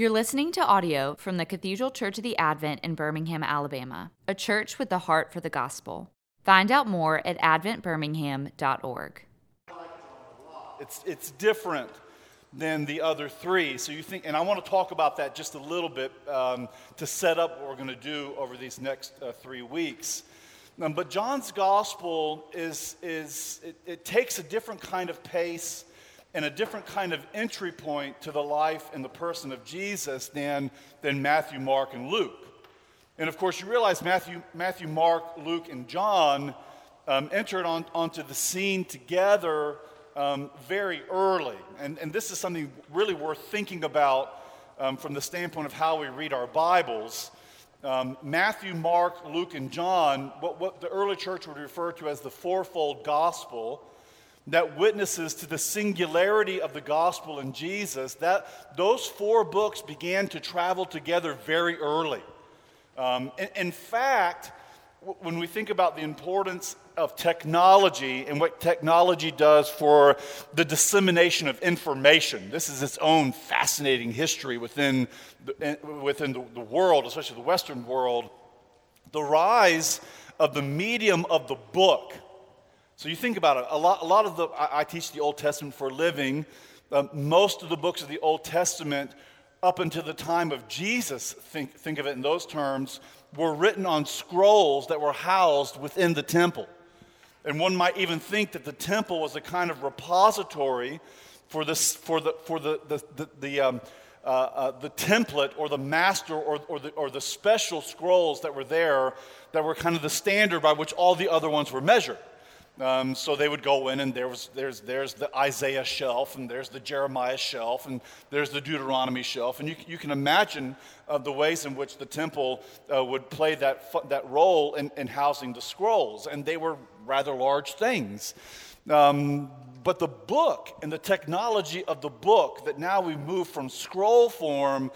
You're listening to audio from the Cathedral Church of the Advent in Birmingham, Alabama, a church with a heart for the gospel. Find out more at adventbirmingham.org. It's, it's different than the other three. So you think, and I want to talk about that just a little bit um, to set up what we're going to do over these next uh, three weeks. Um, but John's gospel is, is it, it takes a different kind of pace and a different kind of entry point to the life and the person of Jesus than, than Matthew, Mark, and Luke. And of course, you realize Matthew, Matthew Mark, Luke, and John um, entered on, onto the scene together um, very early. And, and this is something really worth thinking about um, from the standpoint of how we read our Bibles. Um, Matthew, Mark, Luke, and John, what, what the early church would refer to as the fourfold gospel, that witnesses to the singularity of the gospel in Jesus, that those four books began to travel together very early. Um, in, in fact, when we think about the importance of technology and what technology does for the dissemination of information, this is its own fascinating history within the, within the, the world, especially the Western world. The rise of the medium of the book so you think about it. A lot, a lot of the, I, I teach the Old Testament for a living. Uh, most of the books of the Old Testament, up until the time of Jesus, think, think of it in those terms, were written on scrolls that were housed within the temple. And one might even think that the temple was a kind of repository for, this, for, the, for the, the, the, the um, uh, uh, the template or the master or, or, the, or the special scrolls that were there that were kind of the standard by which all the other ones were measured. Um, so they would go in, and there was, there's, there's the Isaiah shelf, and there's the Jeremiah shelf, and there's the Deuteronomy shelf. And you, you can imagine uh, the ways in which the temple uh, would play that, that role in, in housing the scrolls. And they were rather large things. Um, but the book and the technology of the book that now we move from scroll form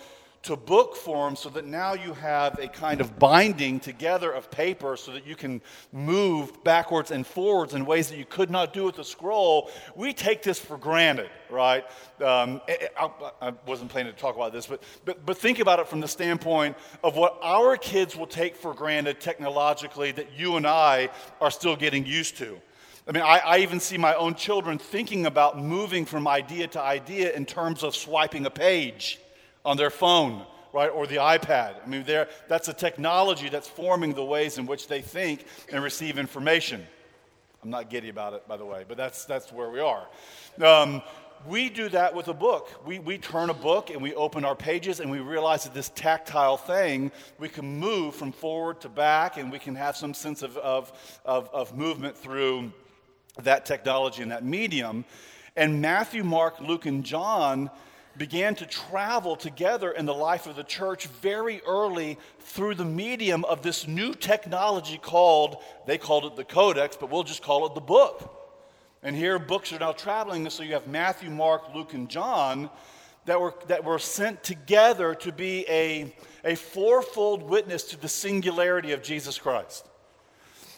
to book form so that now you have a kind of binding together of paper so that you can move backwards and forwards in ways that you could not do with the scroll. We take this for granted, right? Um, I, I, wasn't planning to talk about this, but, but, but think about it from the standpoint of what our kids will take for granted technologically that you and I are still getting used to. I mean, I, I, even see my own children thinking about moving from idea to idea in terms of swiping a page on their phone, right, or the iPad. I mean, that's a technology that's forming the ways in which they think and receive information. I'm not giddy about it, by the way, but that's, that's where we are. Um, we do that with a book. We, we turn a book and we open our pages and we realize that this tactile thing, we can move from forward to back and we can have some sense of, of, of, of movement through that technology and that medium. And Matthew, Mark, Luke, and John began to travel together in the life of the church very early through the medium of this new technology called, they called it the Codex, but we'll just call it the book. And here books are now traveling, so you have Matthew, Mark, Luke, and John that were, that were sent together to be a, a fourfold witness to the singularity of Jesus Christ.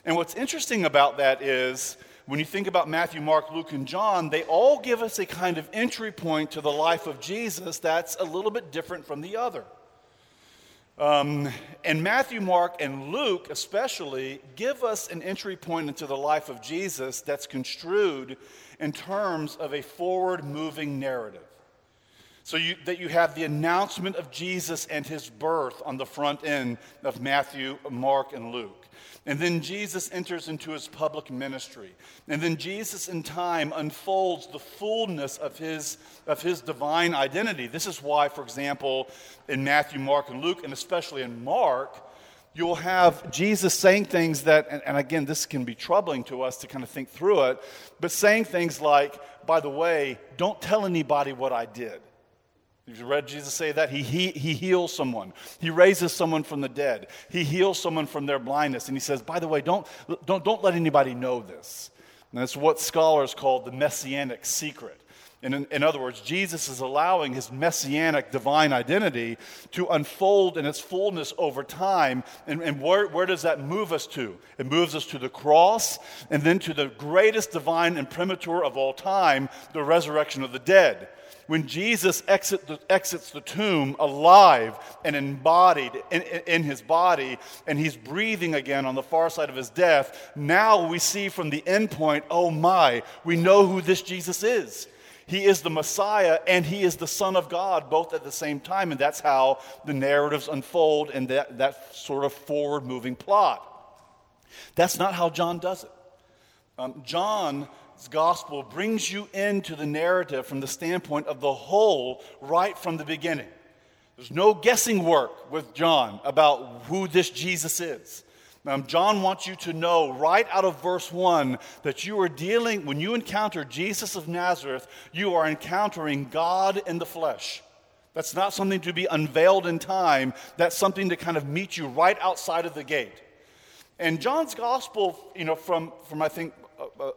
And what's interesting about that is when you think about Matthew, Mark, Luke, and John, they all give us a kind of entry point to the life of Jesus that's a little bit different from the other. Um, and Matthew, Mark, and Luke, especially, give us an entry point into the life of Jesus that's construed in terms of a forward moving narrative. So you, that you have the announcement of Jesus and his birth on the front end of Matthew, Mark, and Luke. And then Jesus enters into his public ministry. And then Jesus, in time, unfolds the fullness of his, of his divine identity. This is why, for example, in Matthew, Mark, and Luke, and especially in Mark, you'll have Jesus saying things that, and, and again, this can be troubling to us to kind of think through it, but saying things like, by the way, don't tell anybody what I did. You've read Jesus say that? He, he, he heals someone. He raises someone from the dead. He heals someone from their blindness. And he says, by the way, don't, don't, don't let anybody know this. And that's what scholars call the messianic secret. And in, in, other words, Jesus is allowing his messianic divine identity to unfold in its fullness over time. And, and where, where does that move us to? It moves us to the cross and then to the greatest divine imprimatur of all time, the resurrection of the dead when Jesus exit the, exits the tomb alive and embodied in, in, his body, and he's breathing again on the far side of his death, now we see from the end point, oh my, we know who this Jesus is. He is the Messiah and he is the Son of God, both at the same time. And that's how the narratives unfold in that, that sort of forward moving plot. That's not how John does it. Um, John's gospel brings you into the narrative from the standpoint of the whole right from the beginning. There's no guessing work with John about who this Jesus is. John wants you to know right out of verse 1 that you are dealing, when you encounter Jesus of Nazareth, you are encountering God in the flesh. That's not something to be unveiled in time, that's something to kind of meet you right outside of the gate. And John's gospel, you know, from, from I think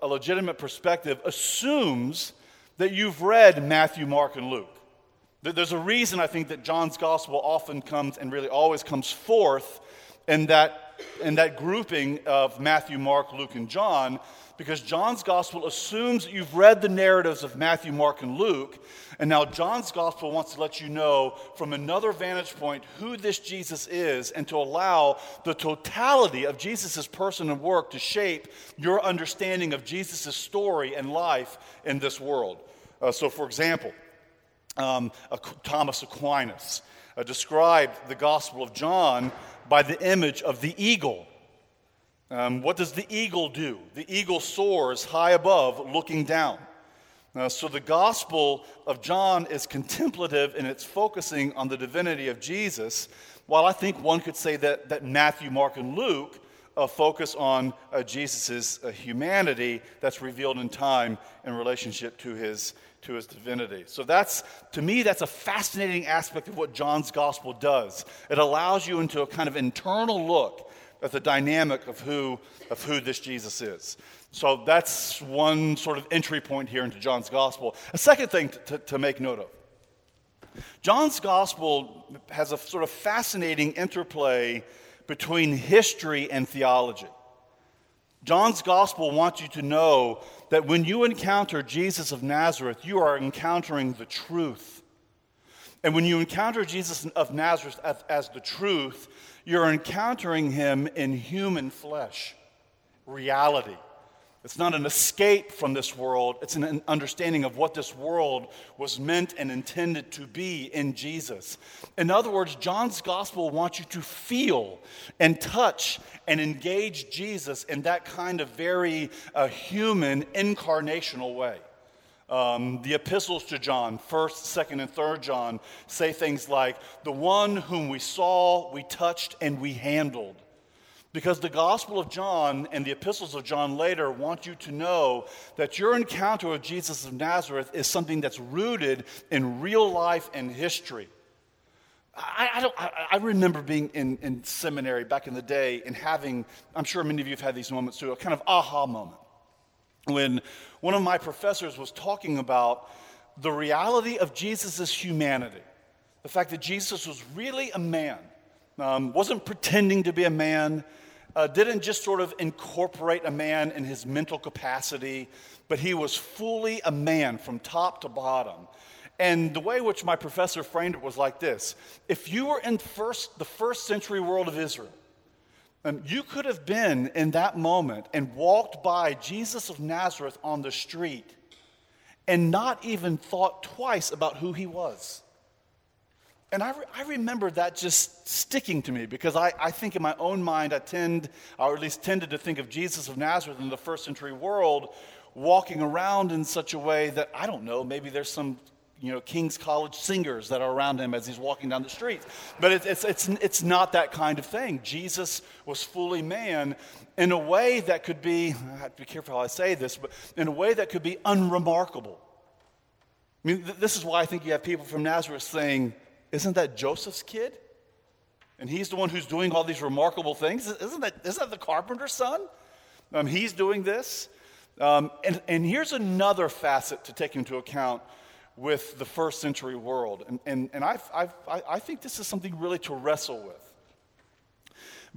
a, legitimate perspective, assumes that you've read Matthew, Mark, and Luke. There's a reason I think that John's gospel often comes and really always comes forth in that, in that grouping of Matthew, Mark, Luke, and John, because John's gospel assumes that you've read the narratives of Matthew, Mark, and Luke, and now John's gospel wants to let you know from another vantage point who this Jesus is and to allow the totality of Jesus' person and work to shape your understanding of Jesus' story and life in this world. Uh, so, for example, um, Thomas Aquinas uh, described the Gospel of John by the image of the eagle. Um, what does the eagle do? The eagle soars high above, looking down. Uh, so the Gospel of John is contemplative and it's focusing on the divinity of Jesus, while I think one could say that, that Matthew, Mark, and Luke uh, focus on uh, Jesus' uh, humanity that's revealed in time in relationship to his, to his divinity. So that's, to me, that's a fascinating aspect of what John's gospel does. It allows you into a kind of internal look at the dynamic of who, of who this Jesus is. So that's one sort of entry point here into John's gospel. A second thing to, to, to make note of John's gospel has a sort of fascinating interplay between history and theology. John's gospel wants you to know that when you encounter Jesus of Nazareth, you are encountering the truth. And when you encounter Jesus of Nazareth as, as the truth, you're encountering him in human flesh, reality. It's not an escape from this world, it's an understanding of what this world was meant and intended to be in Jesus. In other words, John's gospel wants you to feel and touch and engage Jesus in that kind of very uh, human, incarnational way. Um, the epistles to John, 1st, 2nd, and 3rd John, say things like, The one whom we saw, we touched, and we handled. Because the Gospel of John and the epistles of John later want you to know that your encounter with Jesus of Nazareth is something that's rooted in real life and history. I, I, don't, I, I remember being in, in seminary back in the day and having, I'm sure many of you have had these moments too, a kind of aha moment. When one of my professors was talking about the reality of Jesus' humanity, the fact that Jesus was really a man, um, wasn't pretending to be a man, uh, didn't just sort of incorporate a man in his mental capacity, but he was fully a man from top to bottom. And the way which my professor framed it was like this If you were in first, the first century world of Israel, um, you could have been in that moment and walked by Jesus of Nazareth on the street and not even thought twice about who he was. And I, re- I remember that just sticking to me because I, I think in my own mind, I tend, or at least tended to think of Jesus of Nazareth in the first century world walking around in such a way that, I don't know, maybe there's some you know, King's College singers that are around him as he's walking down the streets. But it, it's, it's, it's not that kind of thing. Jesus was fully man in a way that could be, I have to be careful how I say this, but in a way that could be unremarkable. I mean, th- this is why I think you have people from Nazareth saying, isn't that Joseph's kid? And he's the one who's doing all these remarkable things. Isn't that, isn't that the carpenter's son? Um, he's doing this. Um, and, and here's another facet to take into account with the first century world. And, and, and I've, I've, I think this is something really to wrestle with.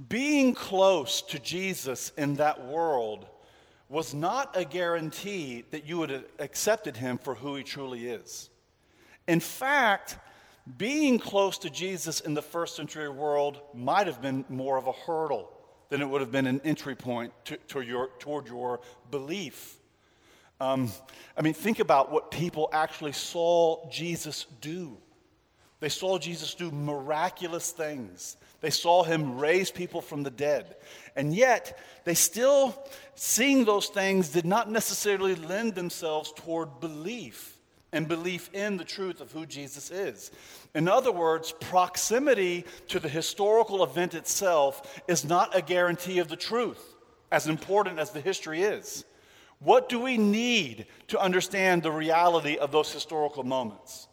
Being close to Jesus in that world was not a guarantee that you would have accepted him for who he truly is. In fact, being close to Jesus in the first century world might have been more of a hurdle than it would have been an entry point to, to your, toward your belief. Um, I mean, think about what people actually saw Jesus do. They saw Jesus do miraculous things. They saw him raise people from the dead. And yet, they still, seeing those things, did not necessarily lend themselves toward belief and belief in the truth of who Jesus is. In other words, proximity to the historical event itself is not a guarantee of the truth, as important as the history is. What do we need to understand the reality of those historical moments?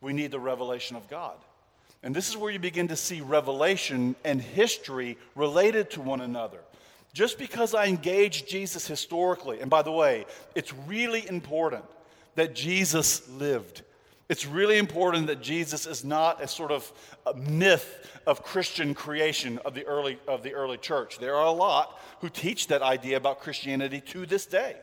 We need the revelation of God. And this is where you begin to see revelation and history related to one another. Just because I engage Jesus historically, and by the way, it's really important that Jesus lived. It's really important that Jesus is not a sort of a myth of Christian creation of the, early, of the early church. There are a lot who teach that idea about Christianity to this day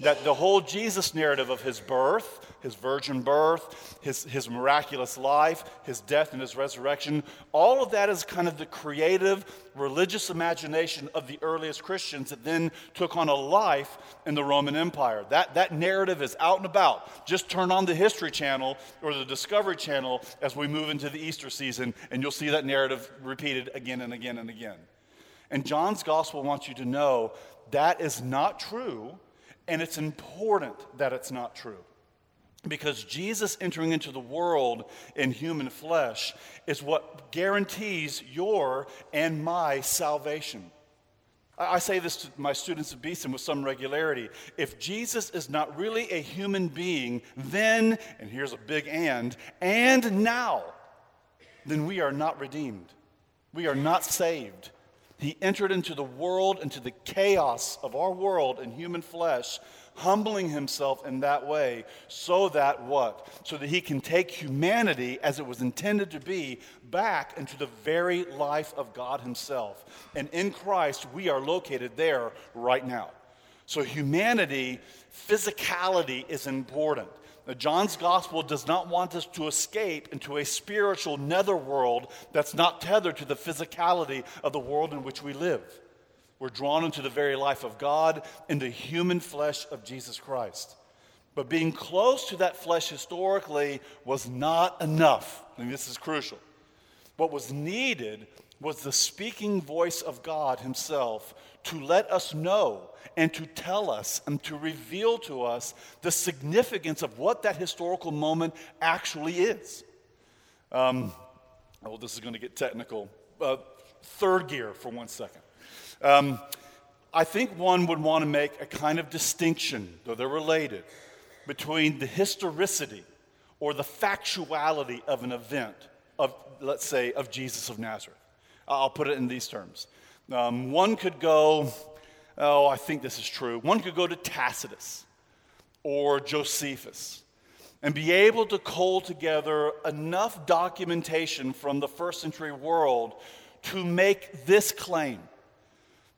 that the whole Jesus narrative of his birth, his virgin birth, his, his miraculous life, his death and his resurrection, all of that is kind of the creative religious imagination of the earliest Christians that then took on a life in the Roman Empire. That, that narrative is out and about. Just turn on the History Channel or the Discovery Channel as we move into the Easter season, and you'll see that narrative repeated again and again and again. And John's gospel wants you to know that is not true and it's important that it's not true. Because Jesus entering into the world in human flesh is what guarantees your and my salvation. I say this to my students at Beeson with some regularity. If Jesus is not really a human being, then, and here's a big and, and now, then we are not redeemed. We are not saved. He entered into the world, into the chaos of our world in human flesh, humbling himself in that way, so that what? So that he can take humanity as it was intended to be back into the very life of God himself. And in Christ, we are located there right now. So, humanity, physicality is important. John's gospel does not want us to escape into a spiritual netherworld that's not tethered to the physicality of the world in which we live. We're drawn into the very life of God in the human flesh of Jesus Christ. But being close to that flesh historically was not enough. And this is crucial. What was needed was the speaking voice of God Himself to let us know and to tell us and to reveal to us the significance of what that historical moment actually is. Um, oh, this is going to get technical. Uh, third gear for one second. Um, I think one would want to make a kind of distinction, though they're related, between the historicity or the factuality of an event of, let's say, of Jesus of Nazareth. I'll put it in these terms. Um, one could go, oh, I think this is true. One could go to Tacitus or Josephus and be able to call together enough documentation from the first century world to make this claim.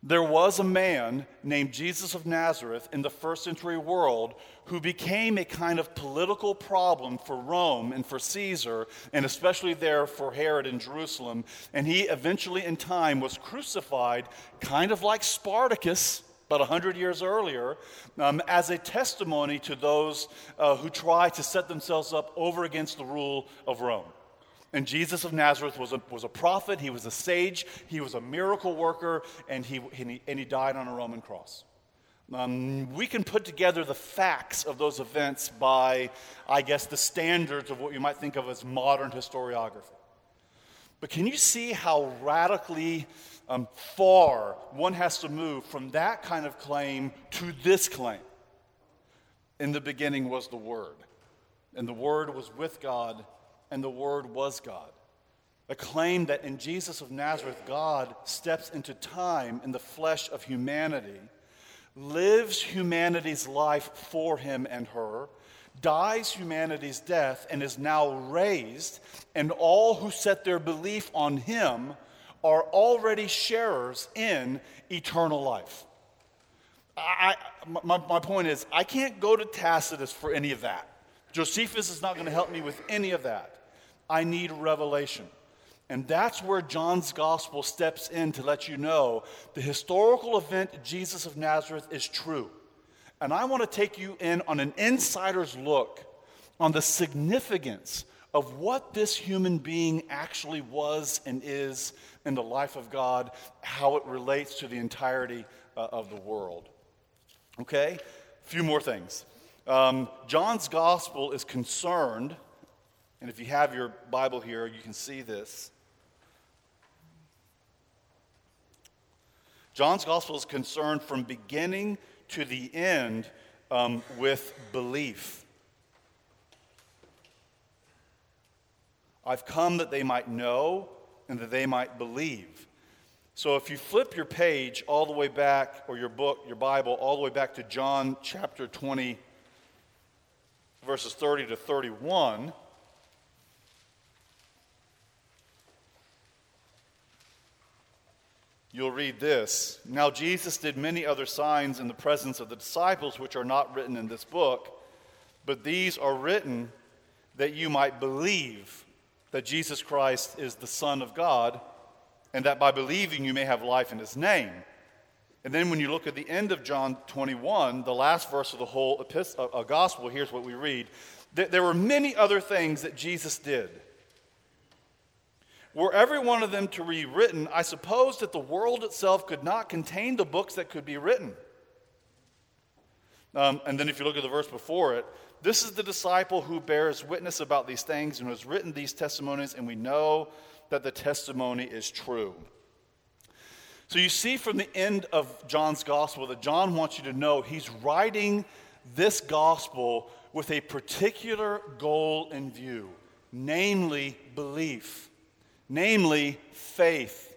There was a man named Jesus of Nazareth in the first century world who became a kind of political problem for Rome and for Caesar, and especially there for Herod in Jerusalem. And he eventually, in time, was crucified, kind of like Spartacus. About 100 years earlier, um, as a testimony to those uh, who try to set themselves up over against the rule of Rome. And Jesus of Nazareth was a, was a prophet, he was a sage, he was a miracle worker, and he, and he, and he died on a Roman cross. Um, we can put together the facts of those events by, I guess, the standards of what you might think of as modern historiography. But can you see how radically um, far one has to move from that kind of claim to this claim? In the beginning was the Word, and the Word was with God, and the Word was God. A claim that in Jesus of Nazareth, God steps into time in the flesh of humanity lives humanity's life for him and her, dies humanity's death, and is now raised, and all who set their belief on him are already sharers in eternal life. I, my, my point is, I can't go to Tacitus for any of that. Josephus is not going to help me with any of that. I need revelation. And that's where John's gospel steps in to let you know the historical event Jesus of Nazareth is true. And I want to take you in on an insider's look on the significance of what this human being actually was and is in the life of God, how it relates to the entirety uh, of the world. Okay? A few more things. Um, John's gospel is concerned, and if you have your Bible here, you can see this. John's gospel is concerned from beginning to the end um, with belief. I've come that they might know and that they might believe. So if you flip your page all the way back, or your book, your Bible, all the way back to John chapter 20, verses 30 to 31, you'll read this. Now, Jesus did many other signs in the presence of the disciples, which are not written in this book, but these are written that you might believe that Jesus Christ is the Son of God, and that by believing you may have life in his name. And then when you look at the end of John 21, the last verse of the whole epistle, uh, uh, gospel, here's what we read. There were many other things that Jesus did. Were every one of them to be written, I suppose that the world itself could not contain the books that could be written. Um, and then if you look at the verse before it, this is the disciple who bears witness about these things and has written these testimonies, and we know that the testimony is true. So you see from the end of John's gospel that John wants you to know he's writing this gospel with a particular goal in view, namely belief, namely faith,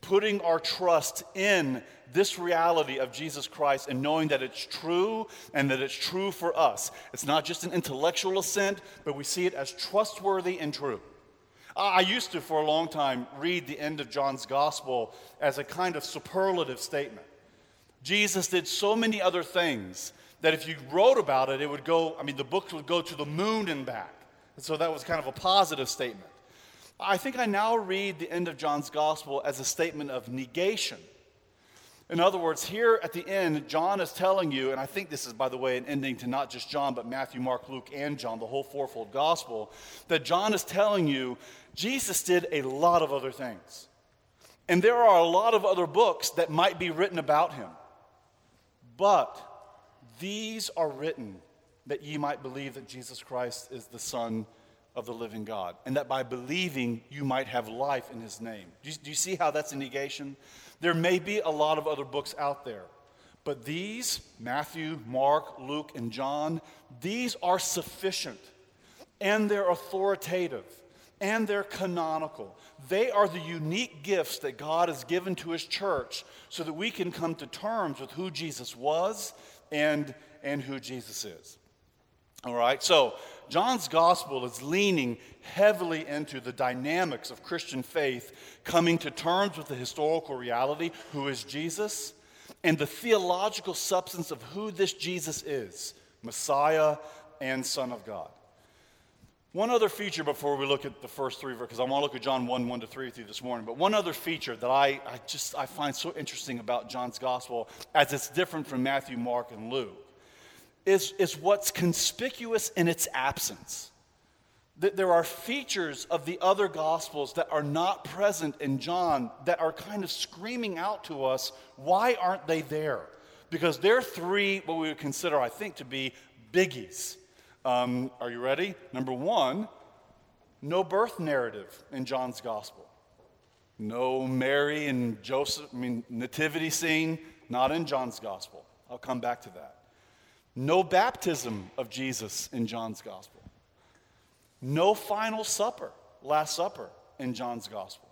putting our trust in this reality of Jesus Christ and knowing that it's true and that it's true for us. It's not just an intellectual assent, but we see it as trustworthy and true. I used to, for a long time, read the end of John's gospel as a kind of superlative statement. Jesus did so many other things that if you wrote about it, it would go, I mean, the books would go to the moon and back. And so that was kind of a positive statement. I think I now read the end of John's gospel as a statement of negation. In other words, here at the end, John is telling you, and I think this is, by the way, an ending to not just John, but Matthew, Mark, Luke, and John, the whole fourfold gospel, that John is telling you Jesus did a lot of other things. And there are a lot of other books that might be written about him. But these are written that ye might believe that Jesus Christ is the Son of the living God, and that by believing you might have life in his name. Do you, do you see how that's a negation? There may be a lot of other books out there, but these, Matthew, Mark, Luke, and John, these are sufficient and they're authoritative and they're canonical. They are the unique gifts that God has given to His church so that we can come to terms with who Jesus was and, and who Jesus is. All right, so John's gospel is leaning heavily into the dynamics of Christian faith, coming to terms with the historical reality, who is Jesus, and the theological substance of who this Jesus is Messiah and Son of God. One other feature before we look at the first three, because I want to look at John 1 1 to 3 with you this morning, but one other feature that I, I just I find so interesting about John's gospel as it's different from Matthew, Mark, and Luke is, is what's conspicuous in its absence. That there are features of the other gospels that are not present in John that are kind of screaming out to us, why aren't they there? Because they're three, what we would consider, I think, to be biggies. Um, are you ready? Number one, no birth narrative in John's gospel. No Mary and Joseph, I mean, nativity scene, not in John's gospel. I'll come back to that. No baptism of Jesus in John's gospel. No final supper, Last Supper in John's gospel.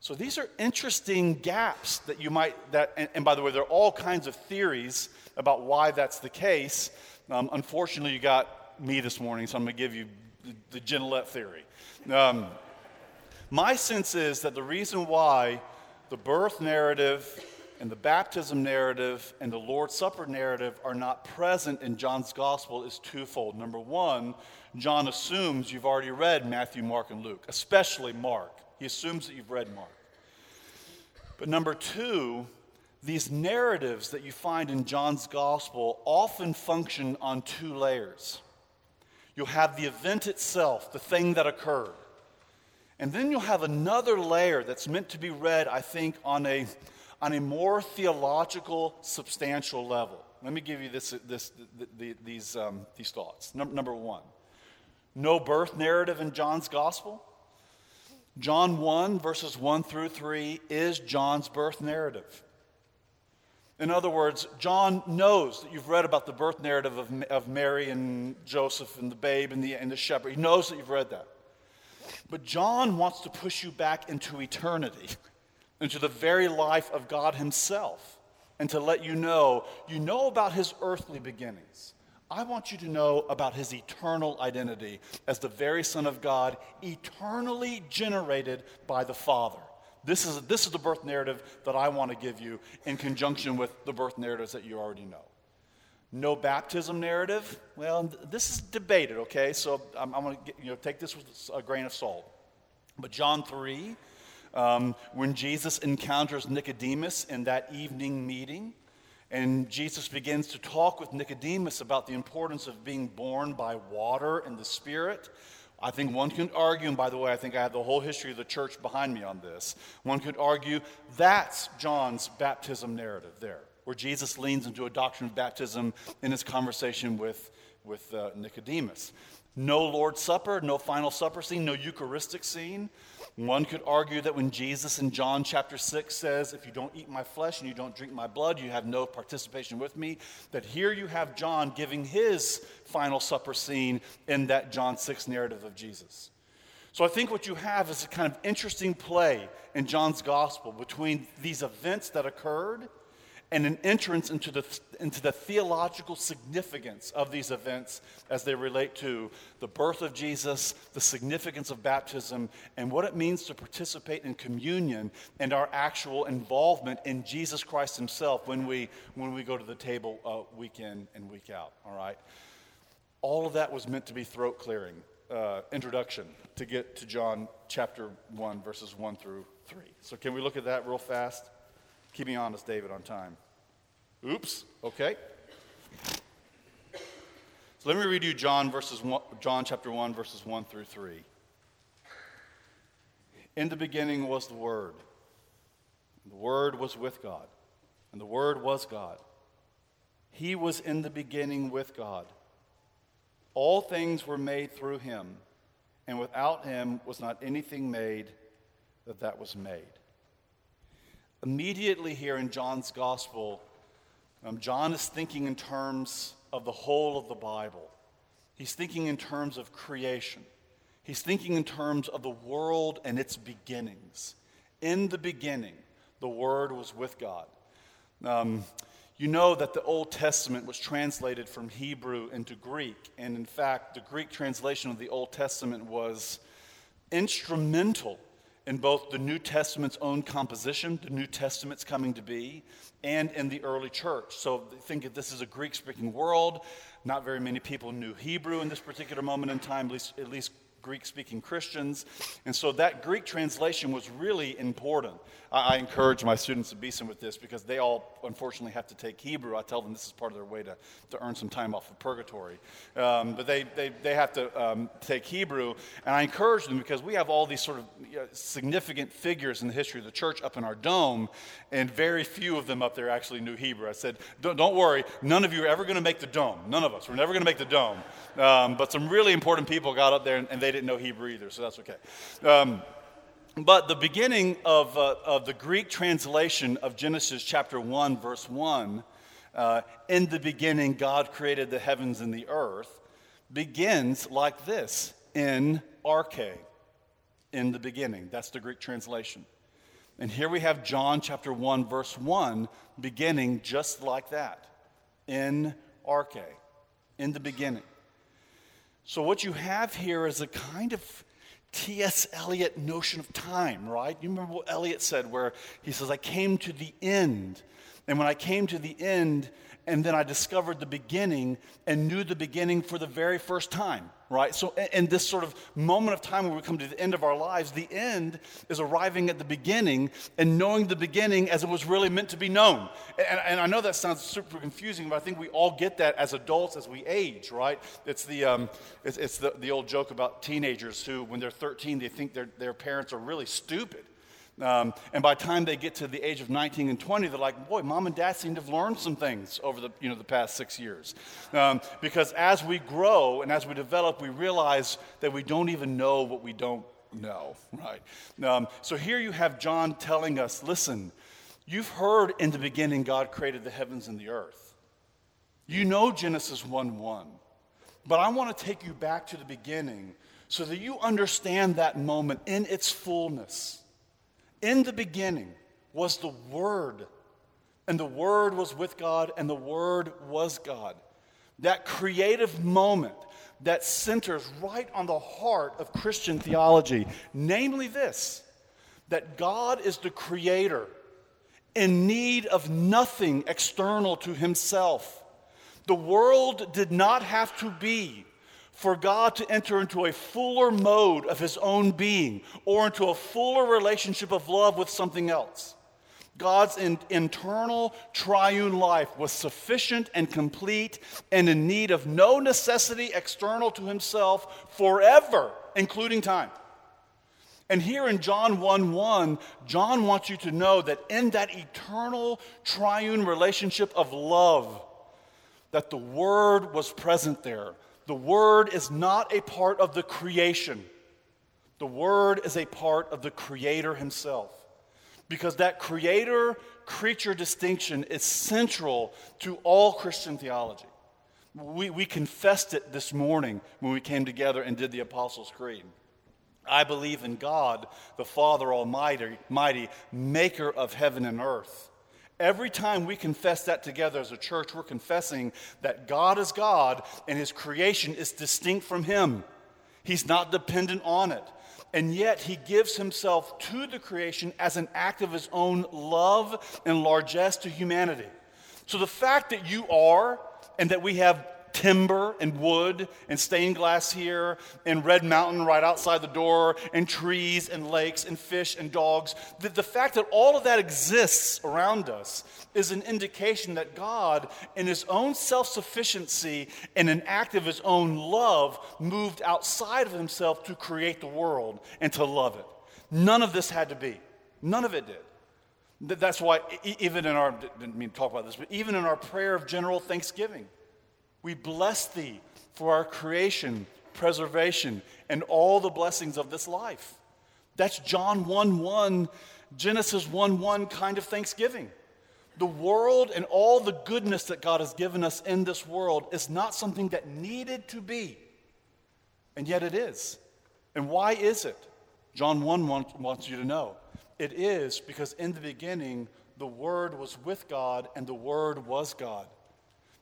So these are interesting gaps that you might, that, and, and by the way, there are all kinds of theories about why that's the case. Um, unfortunately, you got me this morning, so I'm going to give you the, the Gignilliat theory. Um, my sense is that the reason why the birth narrative and the baptism narrative and the Lord's Supper narrative are not present in John's gospel is twofold. Number one, John assumes you've already read Matthew, Mark, and Luke, especially Mark. He assumes that you've read Mark. But number two, these narratives that you find in John's gospel often function on two layers. You'll have the event itself, the thing that occurred. And then you'll have another layer that's meant to be read, I think, on a, on a more theological, substantial level. Let me give you this, this, the, the, these, um, these thoughts. Number, number one no birth narrative in John's gospel. John 1, verses 1 through 3, is John's birth narrative. In other words, John knows that you've read about the birth narrative of, of Mary and Joseph and the babe and the, and the shepherd. He knows that you've read that. But John wants to push you back into eternity, into the very life of God Himself, and to let you know you know about His earthly beginnings. I want you to know about His eternal identity as the very Son of God, eternally generated by the Father. This is, this is the birth narrative that I want to give you in conjunction with the birth narratives that you already know. No baptism narrative. Well, this is debated, okay? So I'm, I'm going to you know, take this with a grain of salt. But John 3, um, when Jesus encounters Nicodemus in that evening meeting, and Jesus begins to talk with Nicodemus about the importance of being born by water and the Spirit. I think one could argue, and by the way, I think I have the whole history of the church behind me on this. One could argue that's John's baptism narrative there where Jesus leans into a doctrine of baptism in his conversation with, with uh, Nicodemus. No Lord's Supper, no final supper scene, no Eucharistic scene. One could argue that when Jesus in John chapter 6 says, If you don't eat my flesh and you don't drink my blood, you have no participation with me, that here you have John giving his final supper scene in that John 6 narrative of Jesus. So I think what you have is a kind of interesting play in John's gospel between these events that occurred and an entrance into the, into the theological significance of these events as they relate to the birth of Jesus, the significance of baptism, and what it means to participate in communion and our actual involvement in Jesus Christ Himself when we, when we go to the table uh, week in and week out. All right? All of that was meant to be throat clearing. Uh, introduction to get to John chapter 1, verses 1 through 3. So, can we look at that real fast? Keep me honest, David, on time. Oops, okay. So let me read you John, verses one, John chapter 1, verses 1 through 3. In the beginning was the Word. The Word was with God, and the Word was God. He was in the beginning with God. All things were made through him, and without him was not anything made that that was made. Immediately here in John's gospel, um, John is thinking in terms of the whole of the Bible. He's thinking in terms of creation. He's thinking in terms of the world and its beginnings. In the beginning, the Word was with God. Um, you know that the Old Testament was translated from Hebrew into Greek. And in fact, the Greek translation of the Old Testament was instrumental in both the New Testament's own composition, the New Testament's coming to be, and in the early church. So think if this is a Greek speaking world. Not very many people knew Hebrew in this particular moment in time, at least, at least Greek speaking Christians. And so that Greek translation was really important. I, I, encourage my students to be some with this because they all, unfortunately, have to take Hebrew. I tell them this is part of their way to, to earn some time off of purgatory. Um, but they, they, they have to um, take Hebrew. And I encourage them because we have all these sort of you know, significant figures in the history of the church up in our dome, and very few of them up there actually knew Hebrew. I said, don't, don't worry, none of you are ever going to make the dome. None of us. We're never going to make the dome. Um, but some really important people got up there and, and they didn't know Hebrew either, so that's okay. Um, but the beginning of, uh, of the Greek translation of Genesis chapter 1, verse 1, uh, in the beginning God created the heavens and the earth, begins like this in arche, in the beginning. That's the Greek translation. And here we have John chapter 1, verse 1, beginning just like that in arche, in the beginning. So, what you have here is a kind of T.S. Eliot notion of time, right? You remember what Eliot said, where he says, I came to the end. And when I came to the end, and then I discovered the beginning and knew the beginning for the very first time, right? So, in this sort of moment of time where we come to the end of our lives, the end is arriving at the beginning and knowing the beginning as it was really meant to be known. And, and I know that sounds super confusing, but I think we all get that as adults as we age, right? It's the, um, it's, it's the, the old joke about teenagers who, when they're 13, they think their, their parents are really stupid um, and by the time they get to the age of 19 and 20, they're like, boy, mom and dad seem to have learned some things over the, you know, the past six years. Um, because as we grow and as we develop, we realize that we don't even know what we don't know, right? Um, so here you have John telling us listen, you've heard in the beginning God created the heavens and the earth. You know Genesis 1 1. But I want to take you back to the beginning so that you understand that moment in its fullness. In the beginning was the Word, and the Word was with God, and the Word was God. That creative moment that centers right on the heart of Christian theology, namely this that God is the creator in need of nothing external to himself. The world did not have to be for God to enter into a fuller mode of his own being or into a fuller relationship of love with something else. God's in, internal triune life was sufficient and complete and in need of no necessity external to himself forever, including time. And here in John 1 1, John wants you to know that in that eternal triune relationship of love, that the Word was present there the Word is not a part of the creation, the Word is a part of the Creator Himself. Because that creator creature distinction is central to all Christian theology. We, we confessed it this morning when we came together and did the Apostles' Creed. I believe in God, the Father Almighty, mighty, maker of heaven and earth. Every time we confess that together as a church, we're confessing that God is God and His creation is distinct from Him. He's not dependent on it. And yet, He gives Himself to the creation as an act of His own love and largesse to humanity. So, the fact that you are and that we have timber and wood and stained glass here and Red Mountain right outside the door and trees and lakes and fish and dogs. The, the fact that all of that exists around us is an indication that God, in his own self sufficiency and an act of his own love, moved outside of himself to create the world and to love it. None of this had to be. None of it did. That's why, even in our, didn't mean to talk about this, but even in our prayer of general thanksgiving, we bless thee for our creation, preservation, and all the blessings of this life. That's John 1 1, Genesis 1 1 kind of thanksgiving. The world and all the goodness that God has given us in this world is not something that needed to be, and yet it is. And why is it? John 1 wants you to know. It is because in the beginning, the Word was with God, and the Word was God.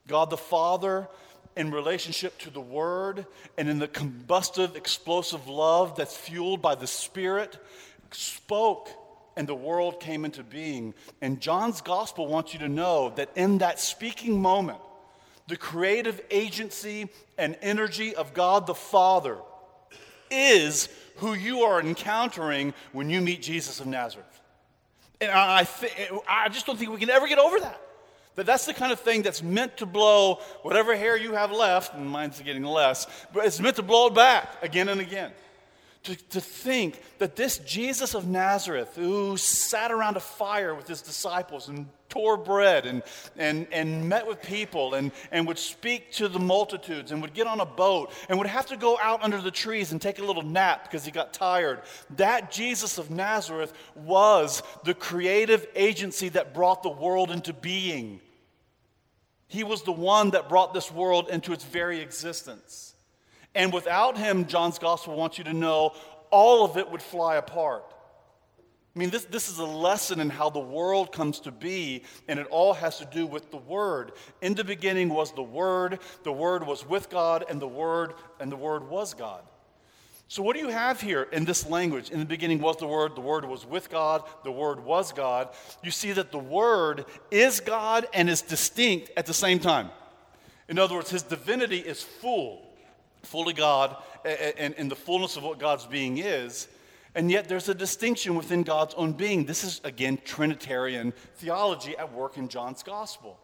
God the Father, in relationship to the Word and in the combustive, explosive love that's fueled by the Spirit, spoke and the world came into being. And John's gospel wants you to know that in that speaking moment, the creative agency and energy of God the Father is who you are encountering when you meet Jesus of Nazareth. And I, th- I just don't think we can ever get over that. That that's the kind of thing that's meant to blow whatever hair you have left, and mine's getting less, but it's meant to blow it back again and again. To, to think that this Jesus of Nazareth, who sat around a fire with his disciples and tore bread and, and, and met with people and, and would speak to the multitudes and would get on a boat and would have to go out under the trees and take a little nap because he got tired. That Jesus of Nazareth was the creative agency that brought the world into being. He was the one that brought this world into its very existence. And without him, John's gospel wants you to know, all of it would fly apart. I mean, this, this is a lesson in how the world comes to be, and it all has to do with the Word. In the beginning was the Word, the Word was with God, and the Word, and the Word was God. So, what do you have here in this language? In the beginning was the Word, the Word was with God, the Word was God. You see that the Word is God and is distinct at the same time. In other words, his divinity is full, fully God, and in the fullness of what God's being is. And yet there's a distinction within God's own being. This is, again, Trinitarian theology at work in John's gospel.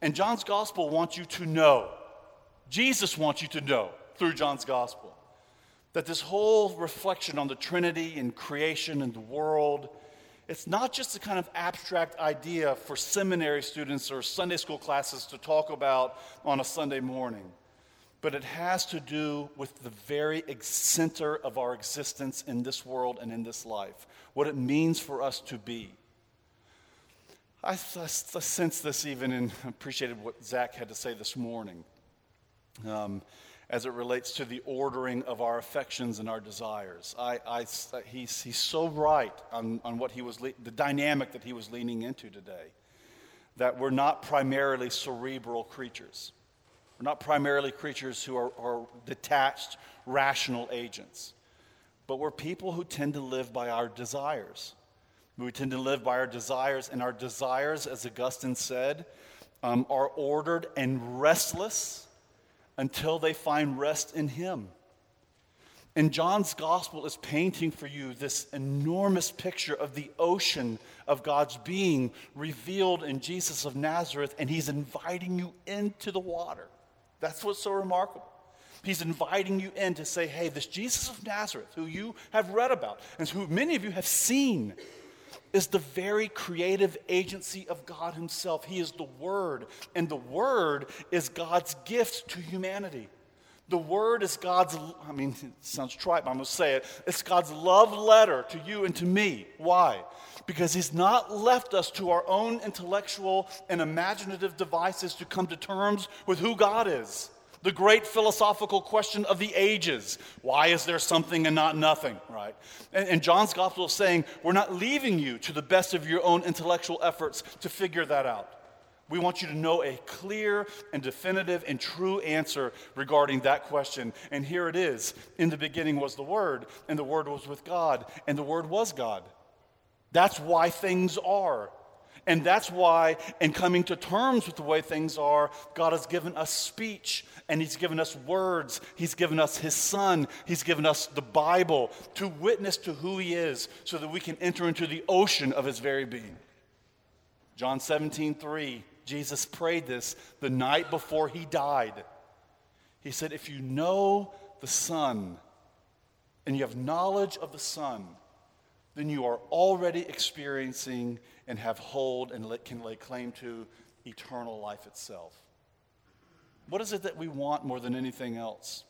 And John's gospel wants you to know, Jesus wants you to know through John's gospel, that this whole reflection on the Trinity and creation and the world, it's not just a kind of abstract idea for seminary students or Sunday school classes to talk about on a Sunday morning, but it has to do with the very center of our existence in this world and in this life, what it means for us to be. I, I, I sense this even and appreciated what Zach had to say this morning um, as it relates to the ordering of our affections and our desires. I, he's, he's so right on, on what he was, le- the dynamic that he was leaning into today, that we're not primarily cerebral creatures. We're not primarily creatures who are, are detached, rational agents, but we're people who tend to live by our desires. We tend to live by our desires, and our desires, as Augustine said, um, are ordered and restless until they find rest in Him. And John's gospel is painting for you this enormous picture of the ocean of God's being revealed in Jesus of Nazareth, and he's inviting you into the water. That's what's so remarkable. He's inviting you in to say, hey, this Jesus of Nazareth, who you have read about, and who many of you have seen, is the very creative agency of God Himself. He is the Word, and the Word is God's gift to humanity. The Word is God's, I mean, it sounds trite, but I'm going to say it. It's God's love letter to you and to me. Why? Because He's not left us to our own intellectual and imaginative devices to come to terms with who God is the great philosophical question of the ages why is there something and not nothing right and, and, john's gospel is saying we're not leaving you to the best of your own intellectual efforts to figure that out we want you to know a clear and definitive and true answer regarding that question and here it is in the beginning was the word and the word was with god and the word was god that's why things are and that's why, in coming to terms with the way things are, God has given us speech and He's given us words. He's given us His Son. He's given us the Bible to witness to who He is so that we can enter into the ocean of His very being. John 17, 3, Jesus prayed this the night before He died. He said, If you know the Son and you have knowledge of the Son, then you are already experiencing and have hold and can lay claim to eternal life itself. What is it that we want more than anything else?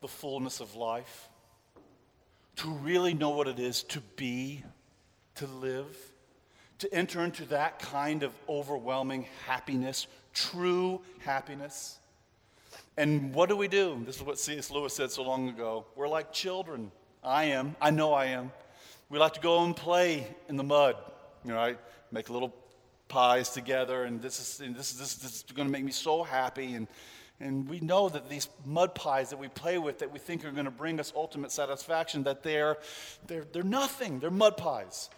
The fullness of life. To really know what it is to be, to live, to enter into that kind of overwhelming happiness, true happiness. And what do we do? This is what C.S. Lewis said so long ago. We're like children. I am. I know I am. We like to go and play in the mud, you know, right? Make little pies together, and this is, and this, is, this, this is going to make me so happy. And, and we know that these mud pies that we play with, that we think are going to bring us ultimate satisfaction, that they're, they're, they're nothing. They're mud pies.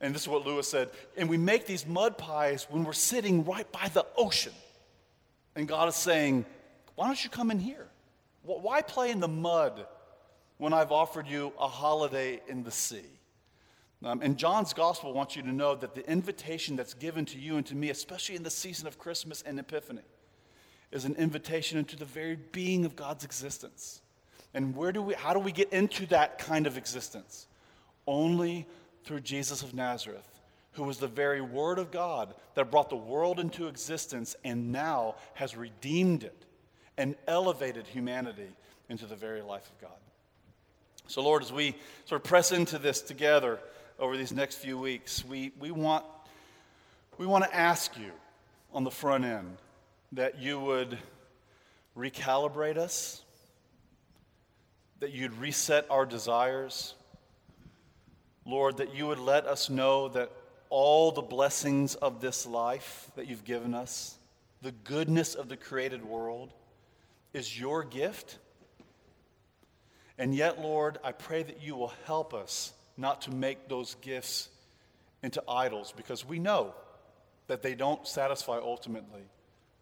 And this is what Lewis said. And we make these mud pies when we're sitting right by the ocean. And God is saying, Why don't you come in here? Why play in the mud when I've offered you a holiday in the sea? Um, and John's gospel wants you to know that the invitation that's given to you and to me, especially in the season of Christmas and Epiphany, is an invitation into the very being of God's existence. And where do we, how do we get into that kind of existence? Only through Jesus of Nazareth, who was the very Word of God that brought the world into existence and now has redeemed it and elevated humanity into the very life of God. So, Lord, as we sort of press into this together, over these next few weeks, we, we, want, we want to ask you on the front end that you would recalibrate us, that you'd reset our desires. Lord, that you would let us know that all the blessings of this life that you've given us, the goodness of the created world, is your gift. And yet, Lord, I pray that you will help us not to make those gifts into idols because we know that they don't satisfy ultimately.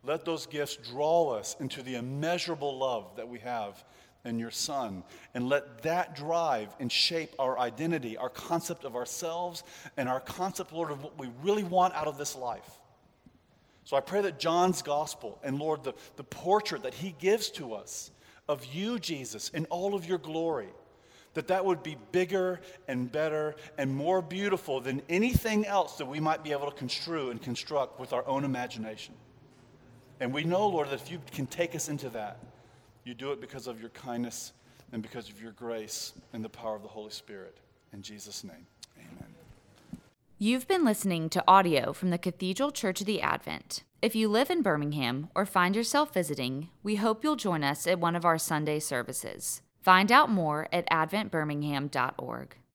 Let those gifts draw us into the immeasurable love that we have in your Son. And let that drive and shape our identity, our concept of ourselves, and our concept, Lord, of what we really want out of this life. So I pray that John's gospel and, Lord, the, the portrait that he gives to us of you, Jesus, in all of your glory, that that would be bigger and better and more beautiful than anything else that we might be able to construe and construct with our own imagination. And we know, Lord, that if you can take us into that, you do it because of your kindness and because of your grace and the power of the Holy Spirit. In Jesus' name, amen. You've been listening to audio from the Cathedral Church of the Advent. If you live in Birmingham or find yourself visiting, we hope you'll join us at one of our Sunday services. Find out more at adventbirmingham.org.